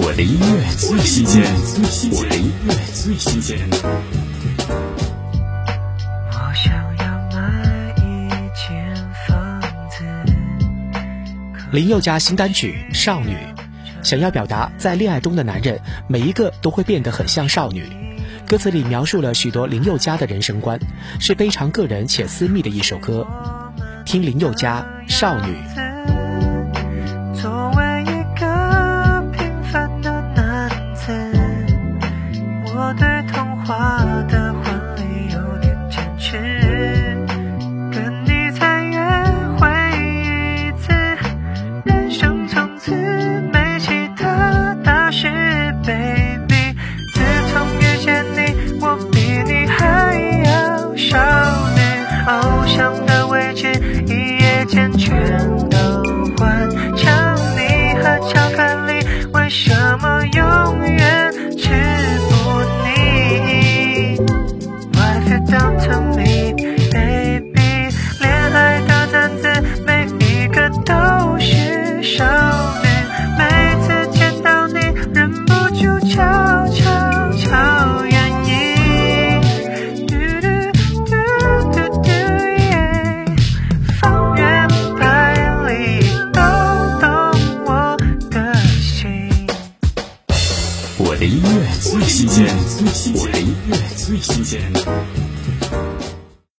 我的音乐最新鲜，我的音乐最新鲜。我想要买一间房子。林宥嘉新单曲《少女》，想要表达在恋爱中的男人每一个都会变得很像少女。歌词里描述了许多林宥嘉的人生观，是非常个人且私密的一首歌。听林宥嘉《少女》。我对童话的婚礼有点坚持。跟你再约会一次，人生从此没其他大事，baby。自从遇见你，我比你还要少女，偶像的位置一夜间全我的音乐最新鲜，我的音乐最新鲜。